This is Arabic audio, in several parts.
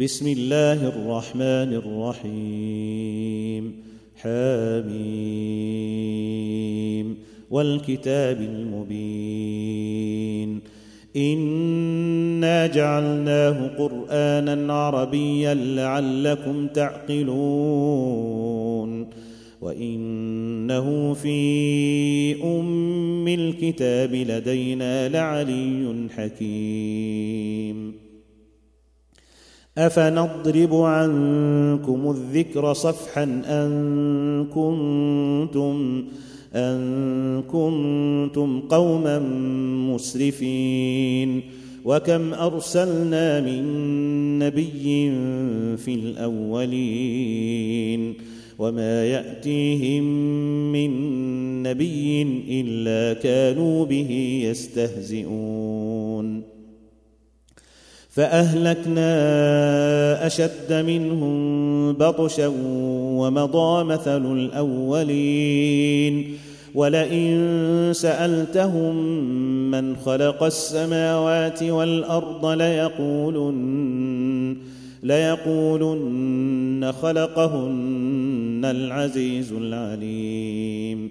بسم الله الرحمن الرحيم. حميم. والكتاب المبين. إنا جعلناه قرآنا عربيا لعلكم تعقلون. وإنه في أم الكتاب لدينا لعلي حكيم. أفنضرب عنكم الذكر صفحا أن كنتم أن كنتم قوما مسرفين. وكم أرسلنا من نبي في الأولين. وما يأتيهم من نبي إلا كانوا به يستهزئون. فأهلكنا أشد منهم بطشا ومضى مثل الأولين. ولئن سألتهم من خلق السماوات والأرض ليقولن ليقولن خلقهن العزيز العليم.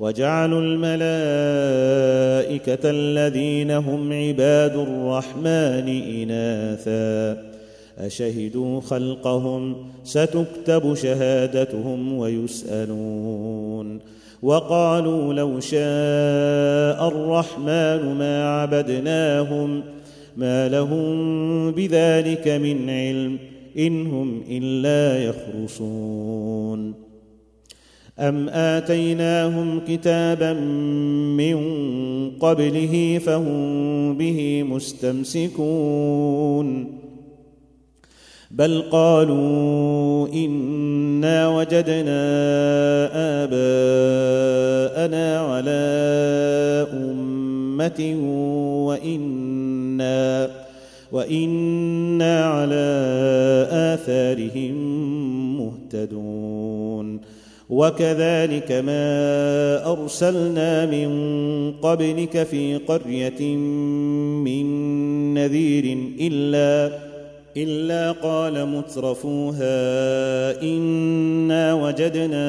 وجعلوا الملائكة الذين هم عباد الرحمن إناثا. أشهدوا خلقهم؟ ستكتب شهادتهم ويسألون. وقالوا لو شاء الرحمن ما عبدناهم ما لهم بذلك من علم إن هم إلا يخرصون. أم آتيناهم كتابا من قبله فهم به مستمسكون بل قالوا إنا وجدنا آباءنا على أمة وإنا وإنا على آثارهم مهتدون وكذلك ما أرسلنا من قبلك في قرية من نذير إلا إلا قال مترفوها إنا وجدنا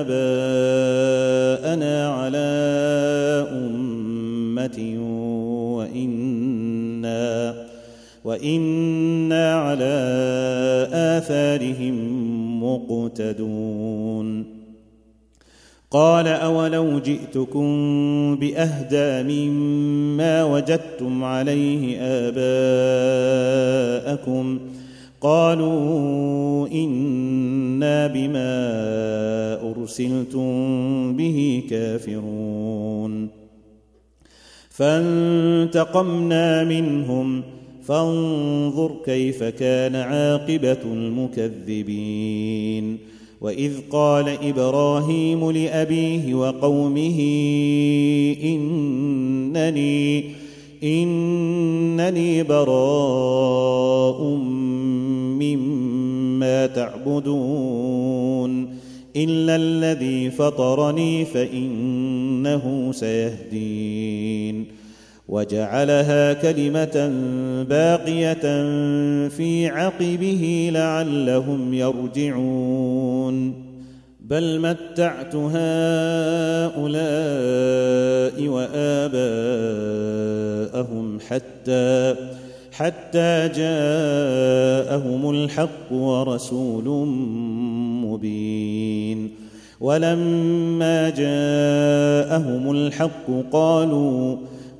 آباءنا على أمة وإنا وإنا على آثارهم مقتدون. قال أولو جئتكم بأهدى مما وجدتم عليه آباءكم. قالوا إنا بما أرسلتم به كافرون. فانتقمنا منهم فانظر كيف كان عاقبة المكذبين. وإذ قال إبراهيم لأبيه وقومه إنني إنني براء مما تعبدون. إلا الذي فطرني فإنه سيهدين. وجعلها كلمة باقية في عقبه لعلهم يرجعون. بل متعت هؤلاء وآباءهم حتى حتى جاءهم الحق ورسول مبين. ولما جاءهم الحق قالوا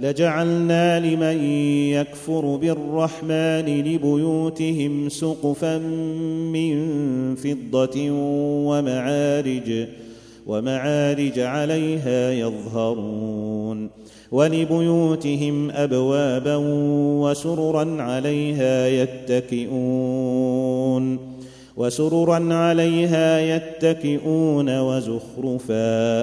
لجعلنا لمن يكفر بالرحمن لبيوتهم سقفا من فضة ومعارج ومعارج عليها يظهرون ولبيوتهم أبوابا وسررا عليها يتكئون وسررا عليها يتكئون وزخرفا.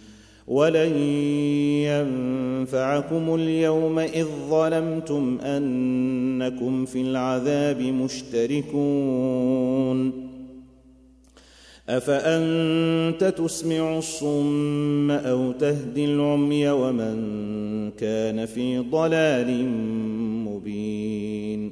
ولن ينفعكم اليوم إذ ظلمتم أنكم في العذاب مشتركون. أفأنت تسمع الصم أو تهدي العمي ومن كان في ضلال مبين؟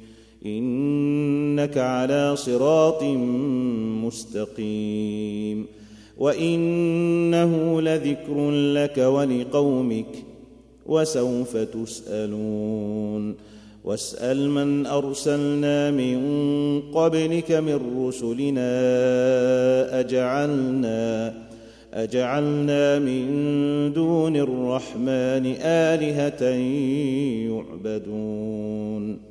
إنك على صراط مستقيم وإنه لذكر لك ولقومك وسوف تسألون واسأل من أرسلنا من قبلك من رسلنا أجعلنا أجعلنا من دون الرحمن آلهة يعبدون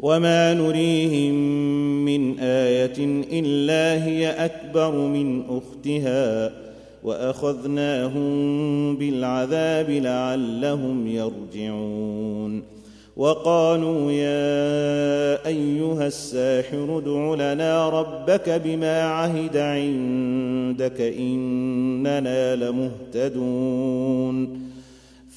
وما نريهم من إيه الا هي اكبر من اختها واخذناهم بالعذاب لعلهم يرجعون وقالوا يا ايها الساحر ادع لنا ربك بما عهد عندك اننا لمهتدون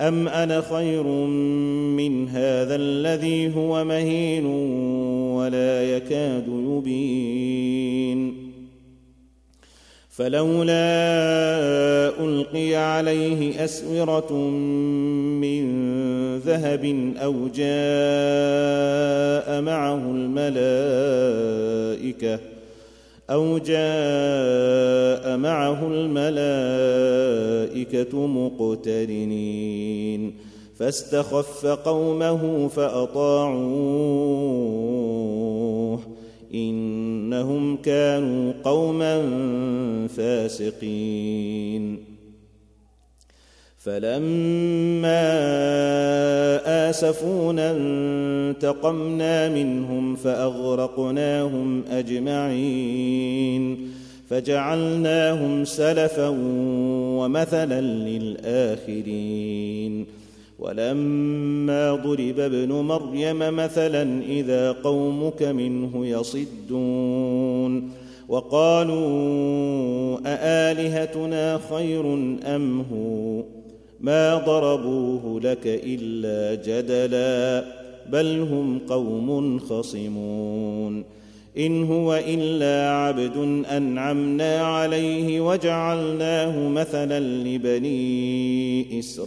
ام أنا خير من هذا الذي هو مهين ولا يكاد يبين فلولا القي عليه اسوره من ذهب أو جاء معه الملائكه أو جاء معه الملائكة مقترنين. فاستخف قومه فأطاعوه. إنهم كانوا قوما فاسقين. فلما آسفونا انتقمنا منهم فأغرقناهم أجمعين فجعلناهم سلفا ومثلا للآخرين ولما ضرب ابن مريم مثلا إذا قومك منه يصدون وقالوا أآلهتنا خير أم هو ما ضربوه لك إلا جدلا بل هم قوم خصمون. إن هو إلا عبد أنعمنا عليه وجعلناه مثلا لبني إسرائيل.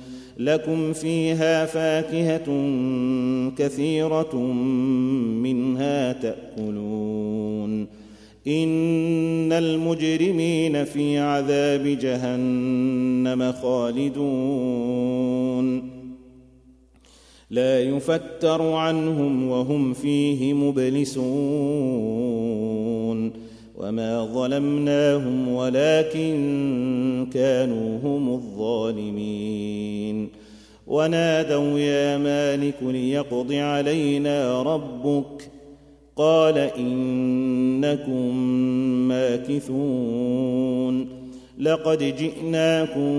لكم فيها فاكهة كثيرة منها تأكلون. إن المجرمين في عذاب جهنم خالدون. لا يفتر عنهم وهم فيه مبلسون. وما ظلمناهم ولكن كانوا هم الظالمين ونادوا يا مالك ليقض علينا ربك قال انكم ماكثون لقد جئناكم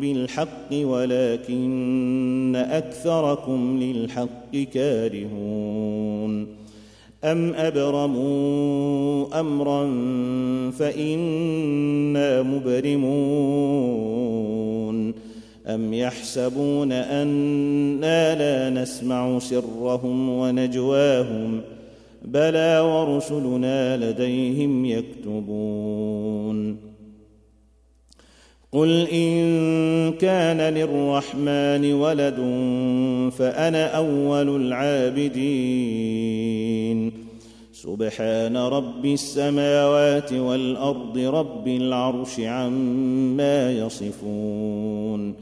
بالحق ولكن اكثركم للحق كارهون ام ابرموا امرا فانا مبرمون ام يحسبون أنا لا نسمع سرهم ونجواهم بلى ورسلنا لديهم يكتبون قل ان كان للرحمن ولد فانا اول العابدين سبحان رب السماوات والارض رب العرش عما يصفون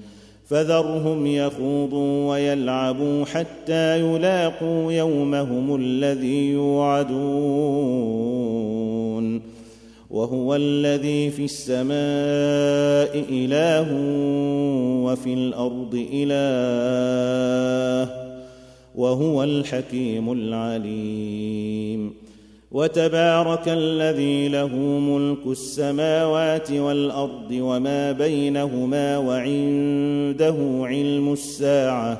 فذرهم يخوضوا ويلعبوا حتى يلاقوا يومهم الذي يوعدون وهو الذي في السماء إله وفي الأرض إله وهو الحكيم العليم. وتبارك الذي له ملك السماوات والأرض وما بينهما وعنده علم الساعة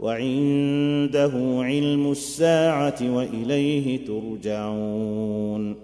وعنده علم الساعة وإليه ترجعون.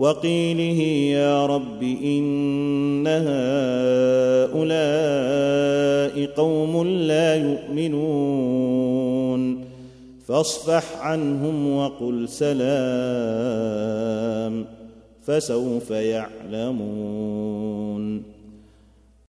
وقيله يا رب إن هؤلاء قوم لا يؤمنون. فاصفح عنهم وقل سلام فسوف يعلمون.